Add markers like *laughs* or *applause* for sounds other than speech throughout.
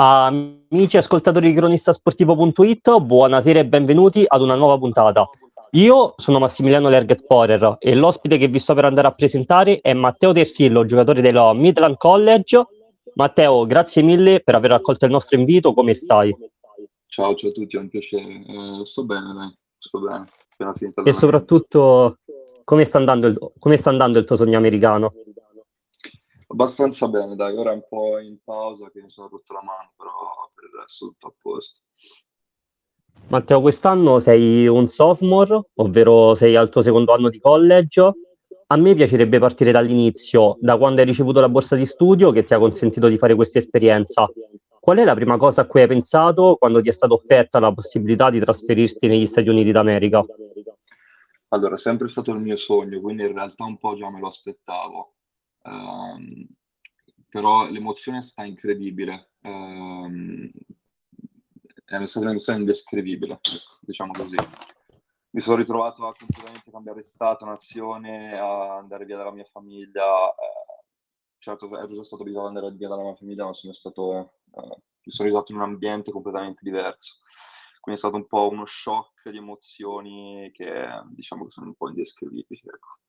Amici ascoltatori di cronistasportivo.it, buonasera e benvenuti ad una nuova puntata. Io sono Massimiliano Lerget Porer e l'ospite che vi sto per andare a presentare è Matteo Tersillo, giocatore dello Midland College. Matteo, grazie mille per aver accolto il nostro invito, come stai? Ciao, ciao a tutti, è un piacere. Eh, sto bene, dai, sto bene. E soprattutto, come sta, il, come sta andando il tuo sogno americano? Abbastanza bene, dai, ora è un po' in pausa che mi sono rotto la mano, però per il resto tutto a posto. Matteo, quest'anno sei un sophomore, ovvero sei al tuo secondo anno di college. A me piacerebbe partire dall'inizio, da quando hai ricevuto la borsa di studio che ti ha consentito di fare questa esperienza. Qual è la prima cosa a cui hai pensato quando ti è stata offerta la possibilità di trasferirti negli Stati Uniti d'America? Allora, è sempre stato il mio sogno, quindi in realtà un po' già me lo aspettavo. Um, però l'emozione è stata incredibile. Um, è stata un'emozione indescrivibile, ecco, diciamo così. Mi sono ritrovato a completamente cambiare stato, nazione, a andare via dalla mia famiglia. Eh, certo, ero già stato abituato ad andare via dalla mia famiglia, ma sono stato, eh, mi sono ritrovato in un ambiente completamente diverso. Quindi è stato un po' uno shock di emozioni che diciamo che sono un po' indescrivibili. Ecco.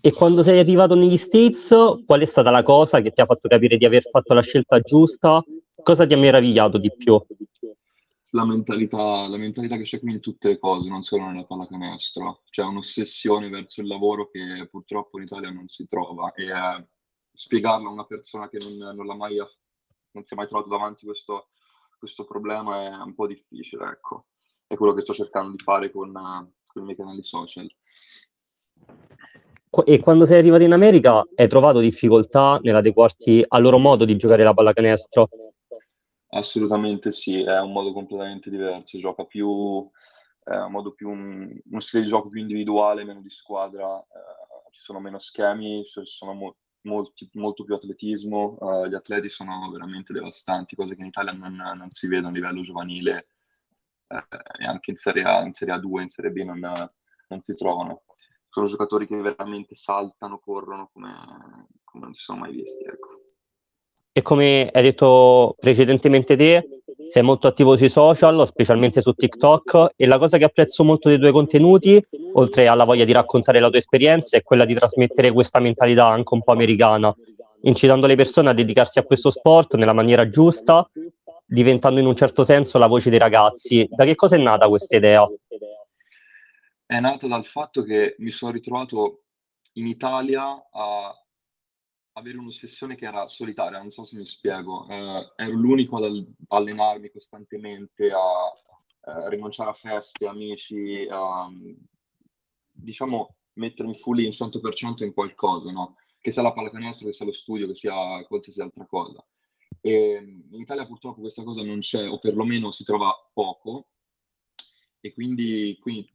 E quando sei arrivato negli States, qual è stata la cosa che ti ha fatto capire di aver fatto la scelta giusta? Cosa ti ha meravigliato di più? La mentalità, la mentalità che c'è qui in tutte le cose, non solo nella pallacanestro. C'è un'ossessione verso il lavoro che purtroppo in Italia non si trova e eh, spiegarlo a una persona che non, non, mai, non si è mai trovato davanti questo, questo problema è un po' difficile, ecco. È quello che sto cercando di fare con, con i miei canali social. E quando sei arrivato in America hai trovato difficoltà nell'adeguarti al loro modo di giocare la pallacanestro? Assolutamente sì, è un modo completamente diverso, gioca più, è un modo più, un, uno stile di gioco più individuale, meno di squadra, eh, ci sono meno schemi, ci sono mo- molti, molto più atletismo, eh, gli atleti sono veramente devastanti, cose che in Italia non, non si vedono a livello giovanile eh, e anche in Serie A, in Serie A2, in Serie B non, non si trovano sono giocatori che veramente saltano, corrono come, come non si sono mai visti. Ecco. E come hai detto precedentemente te, sei molto attivo sui social, specialmente su TikTok, e la cosa che apprezzo molto dei tuoi contenuti, oltre alla voglia di raccontare la tua esperienza, è quella di trasmettere questa mentalità anche un po' americana, incitando le persone a dedicarsi a questo sport nella maniera giusta, diventando in un certo senso la voce dei ragazzi. Da che cosa è nata questa idea? È nato dal fatto che mi sono ritrovato in Italia a avere un'ossessione che era solitaria, non so se mi spiego. Eh, ero l'unico ad allenarmi costantemente, a eh, rinunciare a feste, amici, a diciamo mettermi full in 100% in qualcosa, no? Che sia la pallacanestro, che sia lo studio, che sia qualsiasi altra cosa. E in Italia purtroppo questa cosa non c'è, o perlomeno si trova poco, e quindi, quindi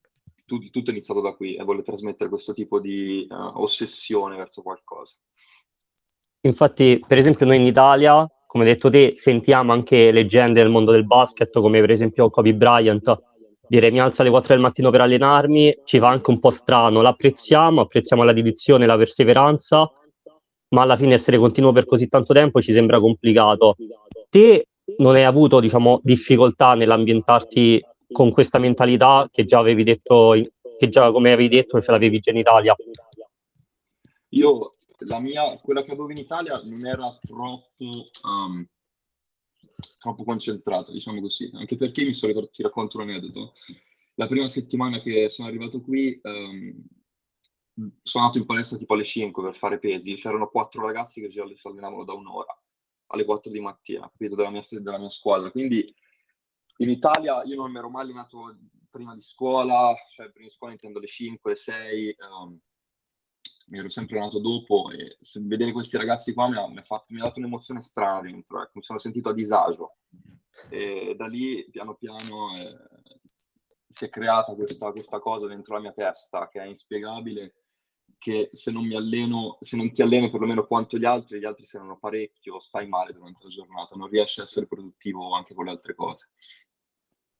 tutto, tutto è iniziato da qui e vuole trasmettere questo tipo di uh, ossessione verso qualcosa. Infatti, per esempio, noi in Italia, come detto te, sentiamo anche leggende del mondo del basket, come per esempio Kobe Bryant, dire mi alzo alle 4 del mattino per allenarmi, ci fa anche un po' strano, l'apprezziamo, apprezziamo la dedizione, la perseveranza, ma alla fine essere continuo per così tanto tempo ci sembra complicato. Te non hai avuto, diciamo, difficoltà nell'ambientarti con questa mentalità che già avevi detto, che già come avevi detto ce l'avevi già in Italia? Io, la mia, quella che avevo in Italia non era troppo, um, troppo concentrata, diciamo così, anche perché mi sono ritornato, ti racconto un aneddoto. La prima settimana che sono arrivato qui, um, sono andato in palestra tipo alle 5 per fare pesi, c'erano quattro ragazzi che già si allenavano da un'ora, alle 4 di mattina, capito, della mia, della mia squadra, quindi in Italia io non mi ero mai allenato prima di scuola, cioè prima di scuola intendo le 5, le 6, um, mi ero sempre allenato dopo e vedere questi ragazzi qua mi ha, mi ha, fatto, mi ha dato un'emozione strana dentro, ecco, mi sono sentito a disagio e da lì piano piano eh, si è creata questa, questa cosa dentro la mia testa che è inspiegabile che se non mi alleno, se non ti alleni perlomeno quanto gli altri, gli altri se non parecchio, stai male durante la giornata, non riesci a essere produttivo anche con le altre cose.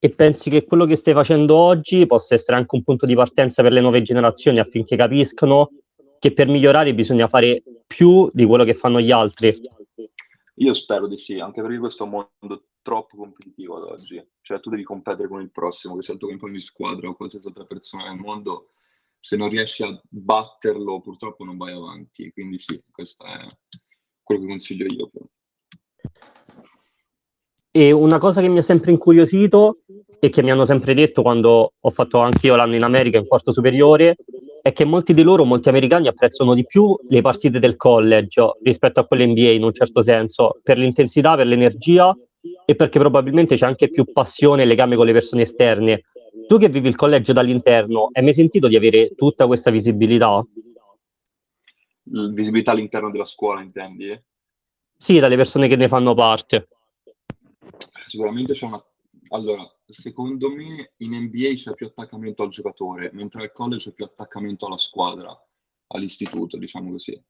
E pensi che quello che stai facendo oggi possa essere anche un punto di partenza per le nuove generazioni affinché capiscano che per migliorare bisogna fare più di quello che fanno gli altri? Io spero di sì, anche perché questo è un mondo troppo competitivo ad oggi. Cioè, tu devi competere con il prossimo, che sia il tuo compagno di squadra o qualsiasi altra persona nel mondo. Se non riesci a batterlo, purtroppo non vai avanti. Quindi sì, questo è quello che consiglio io. E una cosa che mi ha sempre incuriosito e che mi hanno sempre detto quando ho fatto anche io l'anno in America in quarto superiore è che molti di loro, molti americani, apprezzano di più le partite del college rispetto a quelle NBA in un certo senso, per l'intensità, per l'energia e perché probabilmente c'è anche più passione e legame con le persone esterne. Tu che vivi il collegio dall'interno, hai mai sentito di avere tutta questa visibilità? Visibilità all'interno della scuola, intendi? Sì, dalle persone che ne fanno parte. Sicuramente c'è una... Allora, secondo me in NBA c'è più attaccamento al giocatore, mentre al college c'è più attaccamento alla squadra, all'istituto, diciamo così.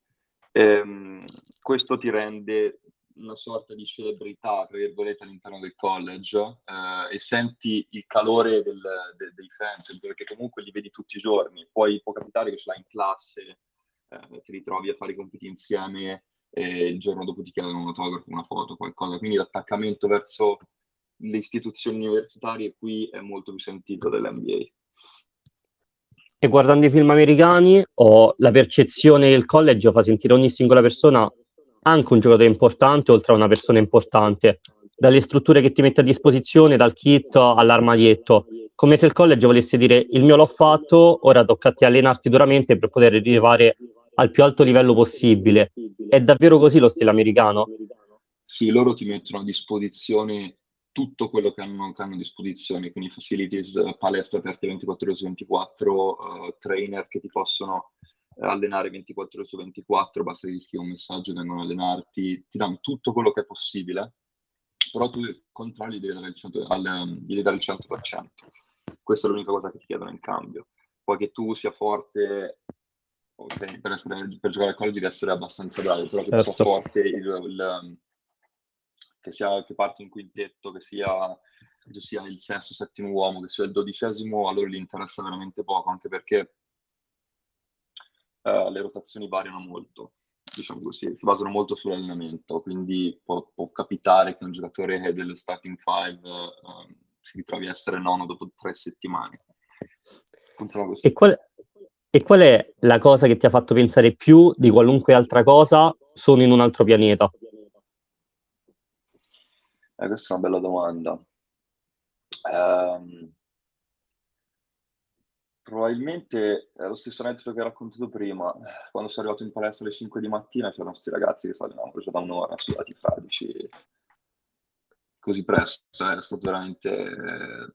Ehm, questo ti rende una sorta di celebrità, tra virgolette, all'interno del college eh, e senti il calore del, de, dei fans, perché comunque li vedi tutti i giorni. Poi può capitare che ce l'hai in classe, eh, ti ritrovi a fare i compiti insieme e il giorno dopo ti chiedono un autografo, una foto, qualcosa. Quindi l'attaccamento verso le istituzioni universitarie qui è molto più sentito dell'NBA. E guardando i film americani ho la percezione che il college fa sentire ogni singola persona anche un giocatore importante oltre a una persona importante, dalle strutture che ti mette a disposizione, dal kit all'armadietto, come se il college volesse dire il mio l'ho fatto, ora tocca a te allenarti duramente per poter arrivare al più alto livello possibile. È davvero così lo stile americano? Sì, loro ti mettono a disposizione tutto quello che hanno, che hanno a disposizione, quindi facilities, palestre aperte 24 ore su 24, uh, trainer che ti possono allenare 24 ore su 24, basta che gli scrivi un messaggio, vengono a allenarti, ti danno tutto quello che è possibile, però tu controlli devi dare il 100%. Al, devi dare il 100%. Questa è l'unica cosa che ti chiedono in cambio. Poi che tu sia forte, per, essere, per, giocare al college devi essere abbastanza bravo, però che certo. sia forte, il, il, che, sia, che parti in quintetto, che sia, che sia il sesto, settimo uomo, che sia il dodicesimo, a loro gli interessa veramente poco, anche perché uh, le rotazioni variano molto, diciamo così, si basano molto sull'allenamento, quindi può, può capitare che un giocatore dello starting five uh, si ritrovi a essere nono dopo tre settimane. E qual, e qual è la cosa che ti ha fatto pensare più di qualunque altra cosa sono in un altro pianeta? Eh, questa è una bella domanda. Um, Probabilmente è lo stesso aneddoto che ho raccontato prima. Quando sono arrivato in palestra alle 5 di mattina c'erano questi ragazzi che stavano già da un'ora sudati fradici così presto. Cioè, è stato veramente... non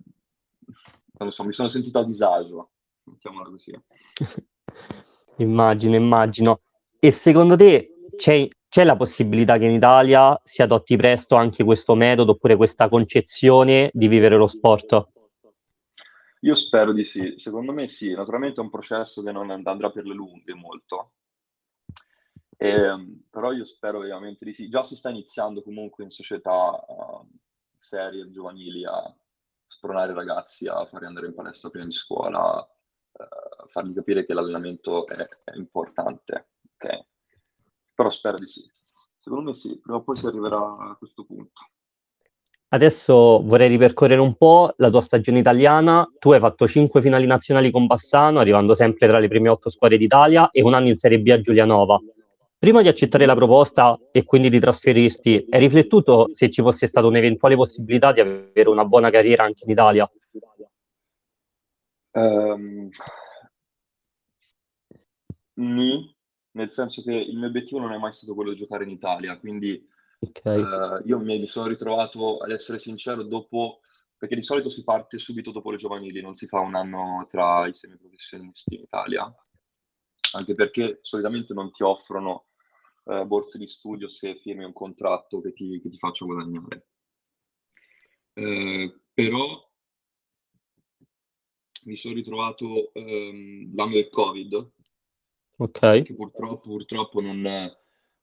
lo so, mi sono sentito a disagio, mettiamola così. *laughs* immagino, immagino. E secondo te c'è, c'è la possibilità che in Italia si adotti presto anche questo metodo oppure questa concezione di vivere lo sport? Io spero di sì, secondo me sì, naturalmente è un processo che non andrà per le lunghe molto, e, ehm, però io spero veramente di sì. Già si sta iniziando comunque in società uh, serie, giovanili, a spronare i ragazzi a farli andare in palestra prima di scuola, fargli capire che l'allenamento è, è importante, ok? Però spero di sì. Secondo me sì, prima o poi si arriverà a questo punto. Adesso vorrei ripercorrere un po' la tua stagione italiana. Tu hai fatto cinque finali nazionali con Bassano, arrivando sempre tra le prime otto squadre d'Italia e un anno in Serie B a Giulianova. Prima di accettare la proposta e quindi di trasferirti, hai riflettuto se ci fosse stata un'eventuale possibilità di avere una buona carriera anche in Italia? Um, nel senso che il mio obiettivo non è mai stato quello di giocare in Italia, quindi Okay. Uh, io mi sono ritrovato, ad essere sincero, dopo, perché di solito si parte subito dopo le giovanili, non si fa un anno tra i semiprofessionisti in Italia, anche perché solitamente non ti offrono uh, borse di studio se firmi un contratto che ti, che ti faccia guadagnare. Uh, però mi sono ritrovato um, l'anno del Covid, okay. che purtroppo, purtroppo non, eh,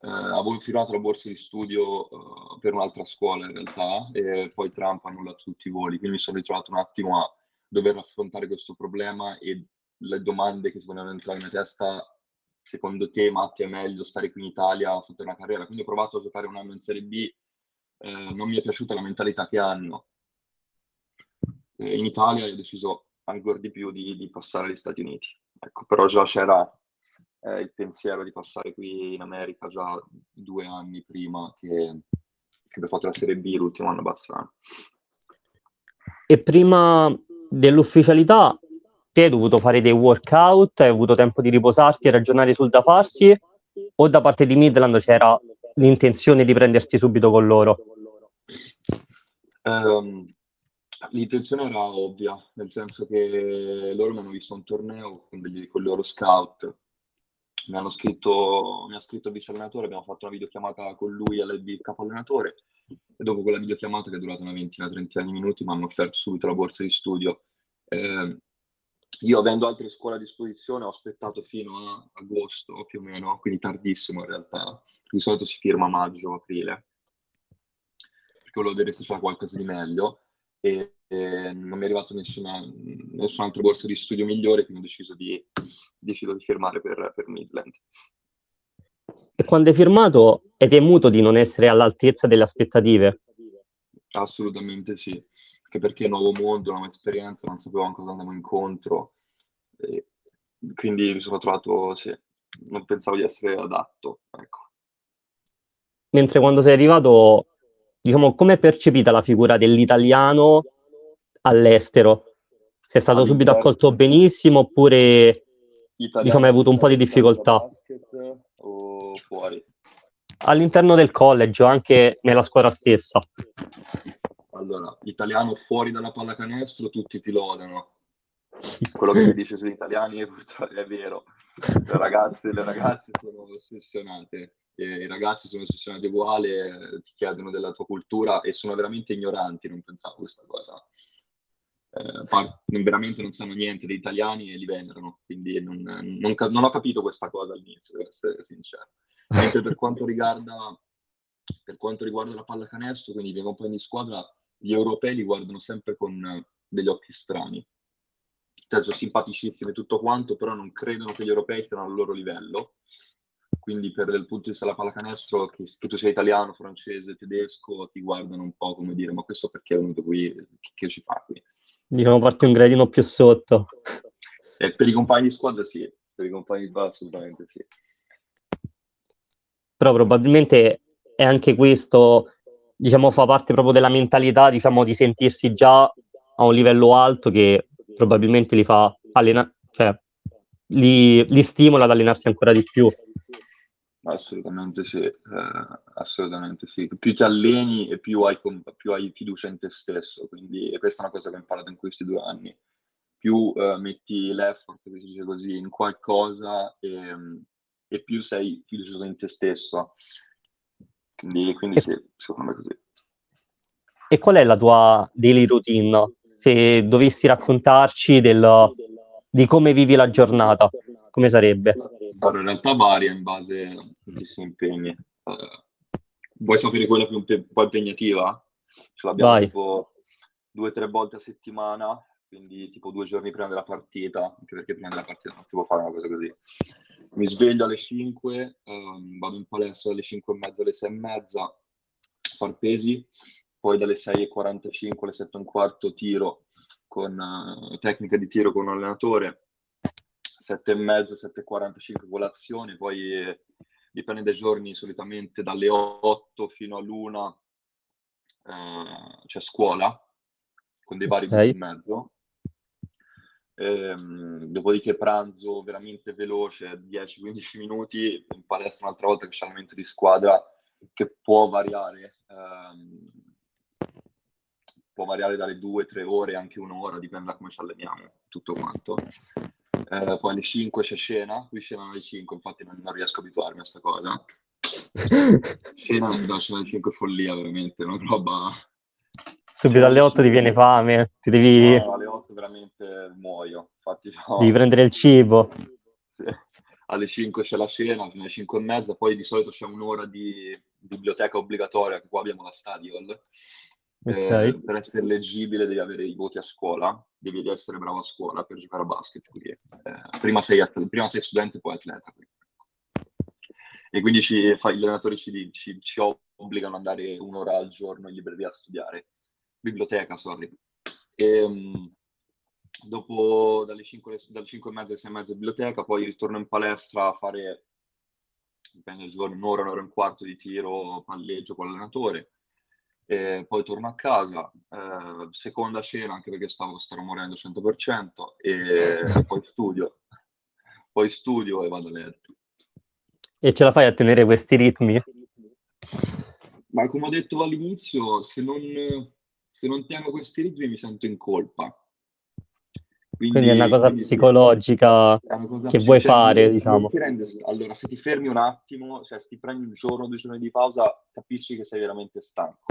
avevo firmato la borsa di studio eh, per un'altra scuola in realtà e poi Trump ha annullato tutti i voli, quindi mi sono ritrovato un attimo a dover affrontare questo problema e le domande che si volevano entrare nella testa secondo te Matti è meglio stare qui in Italia a fare una carriera? Quindi ho provato a giocare un anno in Serie B, eh, non mi è piaciuta la mentalità che hanno. Eh, in Italia ho deciso ancora di più di, di, passare agli Stati Uniti. Ecco, però già c'era eh, il pensiero di passare qui in America già due anni prima che, che abbia fatto la Serie B l'ultimo anno Bassano. E prima dell'ufficialità te hai dovuto fare dei workout, hai avuto tempo di riposarti e ragionare sul da farsi, o da parte di Midland c'era l'intenzione di prenderti subito con loro? Um, l'intenzione era ovvia, nel senso che loro mi hanno visto un torneo con, degli, con i loro scout, mi hanno scritto, mi ha scritto il vice allenatore, abbiamo fatto una videochiamata con lui, il capo allenatore, e dopo quella videochiamata che è durata una ventina, trentina di minuti, mi hanno offerto subito la borsa di studio. Eh, io avendo altre scuole a disposizione ho aspettato fino a agosto più o meno, quindi tardissimo in realtà. Di solito si firma maggio, aprile, perché volevo vedere se c'era qualcosa di meglio e, e non mi è arrivato nessuna, nessun altro borsa di studio migliore, quindi ho deciso di, deciso di firmare per, per Midland. E quando hai firmato hai temuto di non essere all'altezza delle aspettative? Assolutamente sì anche perché è nuovo mondo, nuova esperienza, non sapevo cosa andavo incontro, e quindi mi sono trovato, sì, non pensavo di essere adatto, ecco. Mentre quando sei arrivato, diciamo, come è percepita la figura dell'italiano all'estero? Sei stato All'interno. subito accolto benissimo oppure diciamo, hai avuto un po' di difficoltà? O fuori? All'interno del college, anche nella squadra stessa. Allora, italiano fuori dalla pallacanestro, tutti ti lodano. Quello che si dice sugli italiani è, è vero. Le ragazze, le ragazze sono ossessionate. I ragazzi sono ossessionati uguale, ti chiedono della tua cultura e sono veramente ignoranti, non pensavo questa cosa. Eh, par- veramente non sanno niente degli italiani e li venerano, quindi non, non, non ho capito questa cosa all'inizio, per essere sincero. Mentre per quanto riguarda, per quanto riguarda la pallacanestro, quindi i miei compagni di squadra, gli europei li guardano sempre con degli occhi strani. Cioè, sono simpaticissimi e tutto quanto, però non credono che gli europei siano al loro livello. Quindi per il punto di vista della pallacanestro, che, che tu sia italiano, francese, tedesco, ti guardano un po' come dire, ma questo perché è venuto qui, che, che ci fa qui? Diciamo parte un gradino più sotto. E per i compagni di squadra sì, per i compagni di squadra assolutamente sì. Però probabilmente è anche questo diciamo, fa parte proprio della mentalità, diciamo, di sentirsi già a un livello alto che probabilmente li fa allenare, cioè li, li, stimola ad allenarsi ancora di più. Assolutamente sì, eh, assolutamente sì. Più ti alleni e più hai, più hai, fiducia in te stesso, quindi questa è una cosa che ho imparato in questi due anni. Più eh, metti l'effort, si dice così, in qualcosa e, e più sei fiducioso in te stesso. Quindi, quindi sì, secondo me è così. E qual è la tua daily routine? Se dovessi raccontarci del, di come vivi la giornata, come sarebbe? Allora, in realtà varia in base a questi suoi impegni. Uh, vuoi sapere quella più, un po' impegnativa? Ce l'abbiamo Vai. tipo due o tre volte a settimana, quindi tipo due giorni prima della partita, anche perché prima della partita non si può fare una cosa così mi sveglio alle 5, um, vado in palestra dalle 5 e mezza alle 6 e mezza, far pesi, poi dalle 6.45 alle 7 e un quarto tiro con uh, tecnica di tiro con un allenatore, 7 e mezza, 7.45 colazione, poi eh, dipende dai giorni, solitamente dalle 8 fino all'1 eh, c'è scuola, con dei vari okay. in mezzo, Ehm, dopodiché pranzo veramente veloce, 10-15 minuti, in palestra un'altra volta che c'è un momento di squadra che può variare, ehm, può variare dalle 2-3 ore, anche un'ora, dipende da come ci alleniamo, tutto quanto. Eh, poi alle 5 c'è scena, qui scena alle 5, infatti non, non riesco a abituarmi a questa cosa. Scena, no, scena alle 5 è follia, veramente, una roba subito alle 8 ti viene fame, ti devi... No, alle 8 veramente muoio, infatti no. Devi prendere il cibo. Alle 5 c'è la cena, fino alle 5 e mezza, poi di solito c'è un'ora di biblioteca obbligatoria, che qua abbiamo la Stadiol. Okay. Eh, per essere leggibile devi avere i voti a scuola, devi essere bravo a scuola per giocare a basket. Quindi, eh, prima, sei at- prima sei studente, poi atleta. e quindi ci, fa, gli allenatori ci, ci, ci, obbligano ad andare un'ora al giorno in libreria a studiare, biblioteca, sorry. E, um, dopo dalle 5, dalle 5 e mezza alle 6 e mezza biblioteca, poi ritorno in palestra a fare dipende dal giorno, un'ora, un'ora e un quarto di tiro, palleggio con l'allenatore, e poi torno a casa, eh, seconda cena anche perché stavo, stavo morendo 100% e *laughs* poi studio, poi studio e vado a letto. E ce la fai a tenere questi ritmi? Ma come ho detto all'inizio, se non, se non tengo questi ritmi mi sento in colpa. Quindi, quindi è una cosa psicologica una cosa che vuoi fare, diciamo. Rende, allora, se ti fermi un attimo, cioè se ti prendi un giorno, due giorni di pausa, capisci che sei veramente stanco.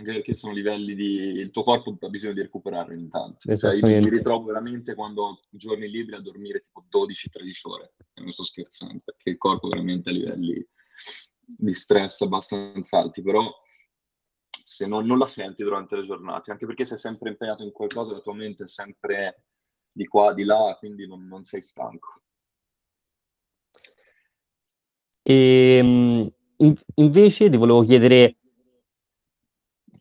Anche perché sono livelli di... il tuo corpo ha bisogno di recuperare intanto. Cioè, io mi ritrovo veramente quando ho giorni liberi a dormire tipo 12-13 ore. E non sto scherzando, perché il corpo veramente a livelli di stress abbastanza alti, però se non, non la senti durante le giornate, anche perché sei sempre impegnato in qualcosa, la tua mente è sempre di qua, di là, quindi non, non sei stanco. E, ehm, in, invece ti volevo chiedere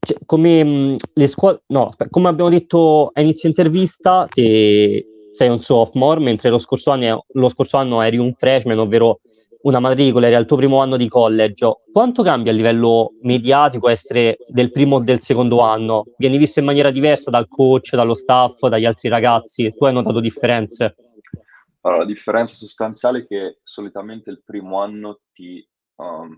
cioè, come mm, le scuole, no, come abbiamo detto a inizio intervista, te sei un sophomore, mentre lo scorso anno, lo scorso anno eri un freshman, ovvero una matricola, eri al tuo primo anno di college, quanto cambia a livello mediatico essere del primo o del secondo anno? Vieni visto in maniera diversa dal coach, dallo staff, dagli altri ragazzi? Tu hai notato differenze? Allora, la differenza sostanziale è che solitamente il primo anno ti, um,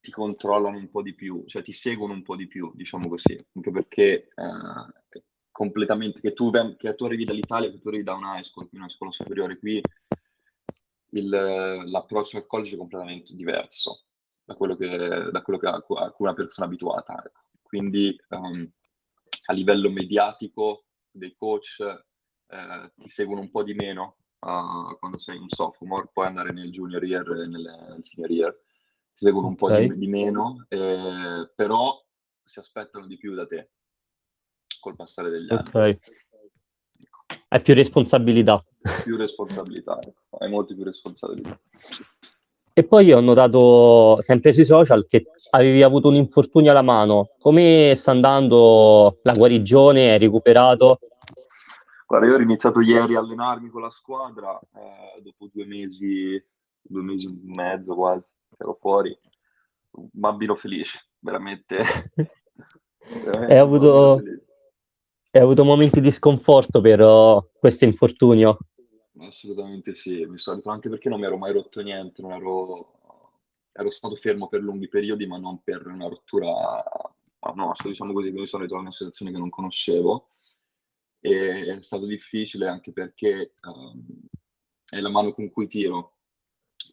ti controllano un po' di più, cioè ti seguono un po' di più, diciamo così, anche perché uh, completamente, che tu, che tu arrivi dall'Italia, che tu arrivi da una high school, una scuola superiore qui, il, l'approccio al college è completamente diverso da quello, che, da quello che, a, cui una persona abituata. Ecco. Quindi um, a livello mediatico dei coach eh, ti seguono un po' di meno uh, quando sei un sophomore, puoi andare nel junior year e nel, nel senior year, ti seguono un okay. po' di, di meno, eh, però si aspettano di più da te col passare degli anni. Okay. Hai più responsabilità. Più responsabilità, ecco. hai molte più responsabilità. E poi ho notato sempre sui social che avevi avuto un infortunio alla mano. Come sta andando la guarigione? Hai recuperato? Guarda, io ho iniziato ieri a allenarmi con la squadra, eh, dopo due mesi, due mesi e mezzo quasi, ero fuori. Un bambino felice, veramente. *laughs* veramente Hai avuto... Felice hai avuto momenti di sconforto per uh, questo infortunio? Assolutamente sì, mi sono anche perché non mi ero mai rotto niente, non ero, ero stato fermo per lunghi periodi, ma non per una rottura, ah, no, diciamo così, mi sono ritrovato in una situazione che non conoscevo e è stato difficile anche perché um, è la mano con cui tiro,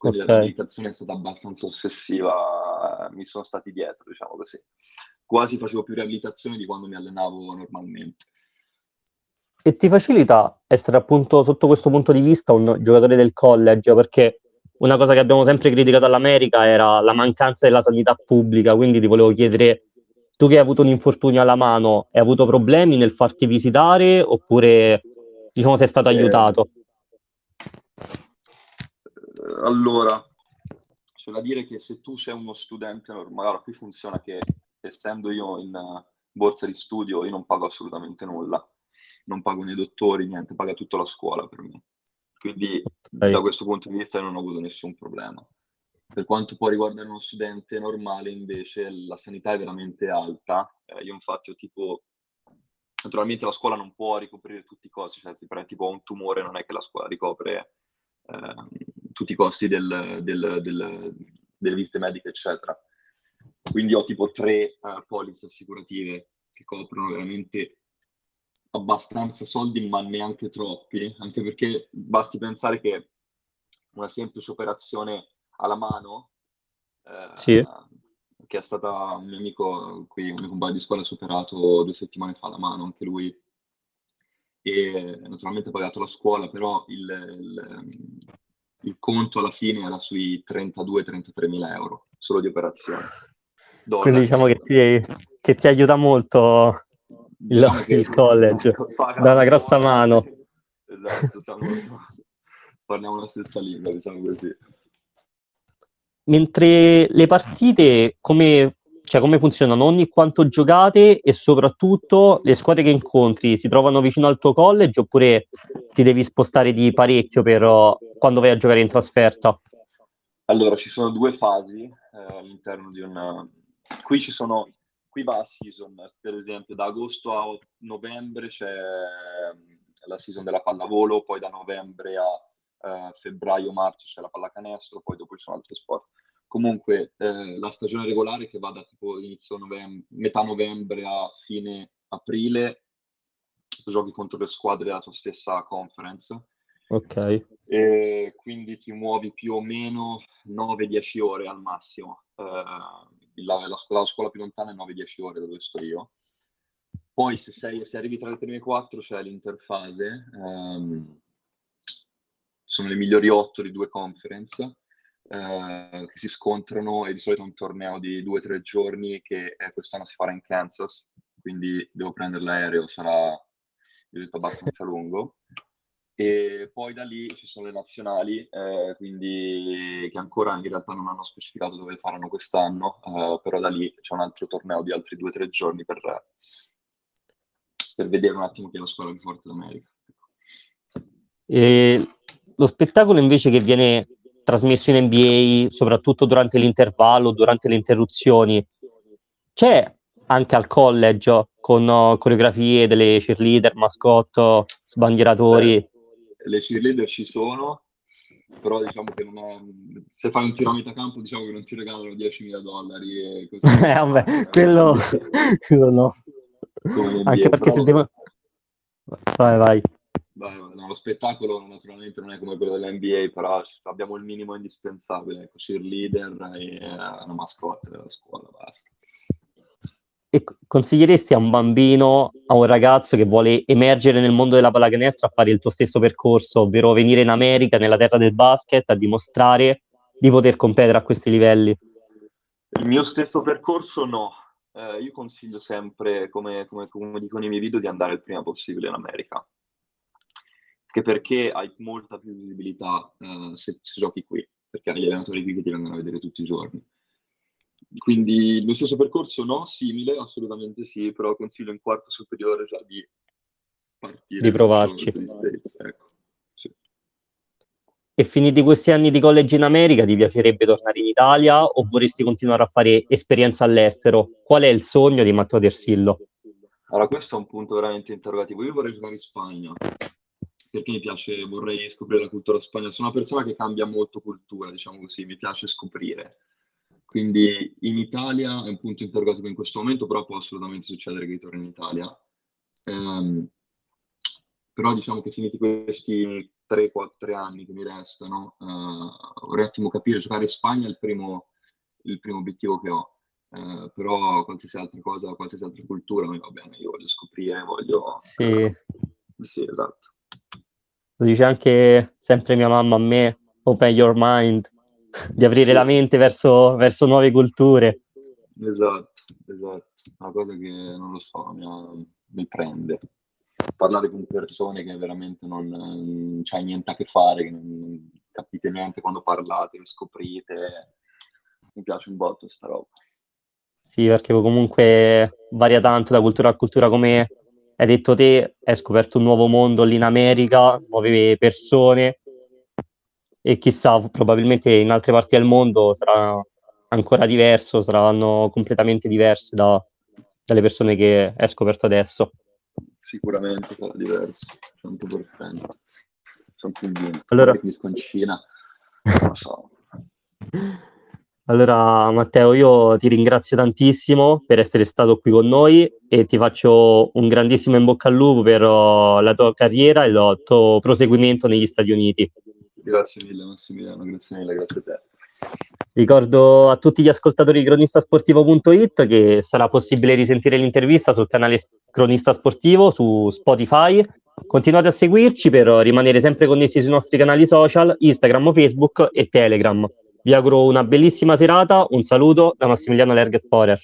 quindi okay. la meditazione è stata abbastanza ossessiva, mi sono stati dietro, diciamo così quasi facevo più riabilitazione di quando mi allenavo normalmente. E ti facilita essere appunto sotto questo punto di vista un giocatore del college? Perché una cosa che abbiamo sempre criticato all'America era la mancanza della sanità pubblica, quindi ti volevo chiedere, tu che hai avuto un infortunio alla mano, hai avuto problemi nel farti visitare oppure diciamo sei stato eh, aiutato? Allora, c'è da dire che se tu sei uno studente normale, allora qui funziona che essendo io in uh, borsa di studio, io non pago assolutamente nulla, non pago né dottori, niente, paga tutta la scuola per me. Quindi okay. da questo punto di vista non ho avuto nessun problema. Per quanto può riguardare uno studente normale, invece, la sanità è veramente alta. Eh, io infatti ho tipo... Naturalmente la scuola non può ricoprire tutti i costi, cioè se tipo un tumore non è che la scuola ricopre eh, tutti i costi del, del, del, delle visite mediche, eccetera. Quindi ho tipo tre uh, polizze assicurative che coprono veramente abbastanza soldi, ma neanche troppi, anche perché basti pensare che una semplice operazione alla mano, eh, sì. che è stata un mio amico, qui un mio compagno di scuola, ha superato due settimane fa la mano, anche lui, e naturalmente ha pagato la scuola, però il, il, il conto alla fine era sui 32-33 mila euro, solo di operazione. Dollari. Quindi diciamo che ti, che ti aiuta molto il, diciamo il college, *laughs* da una grossa mano. Esatto, siamo, *laughs* parliamo la stessa lingua, diciamo così. Mentre le partite, come, cioè, come funzionano? Ogni quanto giocate e soprattutto le squadre che incontri si trovano vicino al tuo college oppure ti devi spostare di parecchio per uh, quando vai a giocare in trasferta? Allora, ci sono due fasi eh, all'interno di una... Qui ci sono... Qui va a season, per esempio, da agosto a novembre c'è ehm, la season della pallavolo, poi da novembre a eh, febbraio-marzo c'è la pallacanestro, poi dopo ci sono altri sport. Comunque eh, la stagione regolare che va da tipo inizio novembre, metà novembre a fine aprile, giochi contro le squadre della tua stessa conference. Ok. E quindi ti muovi più o meno 9-10 ore al massimo. Eh, la, la, scuola, la, scuola, più lontana è 9-10 ore dove sto io. Poi se, sei, se arrivi tra le prime quattro c'è l'interfase. Ehm, sono le migliori otto di due conference eh, che si scontrano e di solito è un torneo di due o tre giorni che eh, quest'anno si farà in Kansas, quindi devo prendere l'aereo, sarà abbastanza *laughs* lungo. E poi da lì ci sono le nazionali, eh, quindi che ancora in realtà non hanno specificato dove faranno quest'anno, eh, però da lì c'è un altro torneo di altri due o tre giorni per, per vedere un attimo chi è la squadra più forte d'America. E lo spettacolo invece che viene trasmesso in NBA, soprattutto durante l'intervallo, durante le interruzioni, c'è anche al college con uh, coreografie delle cheerleader, mascotte, sbandieratori. Eh, le cheerleader ci sono, però diciamo che non è, se fai un tiro a metà campo diciamo che non ti regalano 10.000 dollari e così. *laughs* eh, vabbè, quello, *laughs* quello no. Anche perché se devo... Vai, vai. Beh, no, lo spettacolo naturalmente non è come quello dell'NBA, però abbiamo il minimo indispensabile, ecco, cheerleader e eh, una mascotte della scuola, basta. E consiglieresti a un bambino, a un ragazzo che vuole emergere nel mondo della pallacanestro a fare il tuo stesso percorso, ovvero venire in America, nella terra del basket, a dimostrare di poter competere a questi livelli? Il mio stesso percorso no. Eh, io consiglio sempre, come, come, come dico nei miei video, di andare il prima possibile in America che perché hai molta più visibilità uh, se, se, giochi qui, perché hai gli allenatori qui che ti vengono a vedere tutti i giorni. Quindi mio stesso percorso no, simile, assolutamente sì, però consiglio in quarta superiore già di partire. Di provarci. Ecco, sì. E finiti questi anni di college in America, ti piacerebbe tornare in Italia o vorresti continuare a fare esperienza all'estero? Qual è il sogno di Matteo Tersillo? Allora, questo è un punto veramente interrogativo. Io vorrei giocare in Spagna, perché mi piace, vorrei scoprire la cultura spagnola. Sono una persona che cambia molto cultura, diciamo così, mi piace scoprire. Quindi in Italia è un punto interrogativo in questo momento, però può assolutamente succedere che ritorni in Italia. Um, però diciamo che finiti questi 3-4 anni che mi restano, uh, vorrei un attimo capire, giocare in Spagna è il primo, il primo obiettivo che ho. Uh, però qualsiasi altra cosa, qualsiasi altra cultura va bene, io voglio scoprire, voglio... Sì. Uh, sì, esatto. Lo dice anche sempre mia mamma a me, open your mind, di aprire la mente verso, verso nuove culture. Esatto, esatto. Una cosa che non lo so, mi, mi prende. Parlare con persone che veramente non, non c'hai niente a che fare, che non capite niente quando parlate, che scoprite. Mi piace un botto sta roba. Sì, perché comunque varia tanto da cultura a cultura come hai detto te, hai scoperto un nuovo mondo lì in America, nuove persone e chissà, probabilmente in altre parti del mondo sarà ancora diverso, saranno completamente diverse da, dalle persone che hai scoperto adesso. Sicuramente sarà diverso, 100%. Sono convinto. Allora... Mi sconcina, non lo so. *laughs* Allora, Matteo, io ti ringrazio tantissimo per essere stato qui con noi e ti faccio un grandissimo in bocca al lupo per uh, la tua carriera e il tuo proseguimento negli Stati Uniti. Grazie mille, Massimiliano, grazie mille, grazie a te. Ricordo a tutti gli ascoltatori di cronistasportivo.it che sarà possibile risentire l'intervista sul canale Cronista Sportivo su Spotify. Continuate a seguirci per rimanere sempre connessi sui nostri canali social, Instagram, Facebook e Telegram. Vi auguro una bellissima serata, un saluto da Massimiliano Lerget Porer.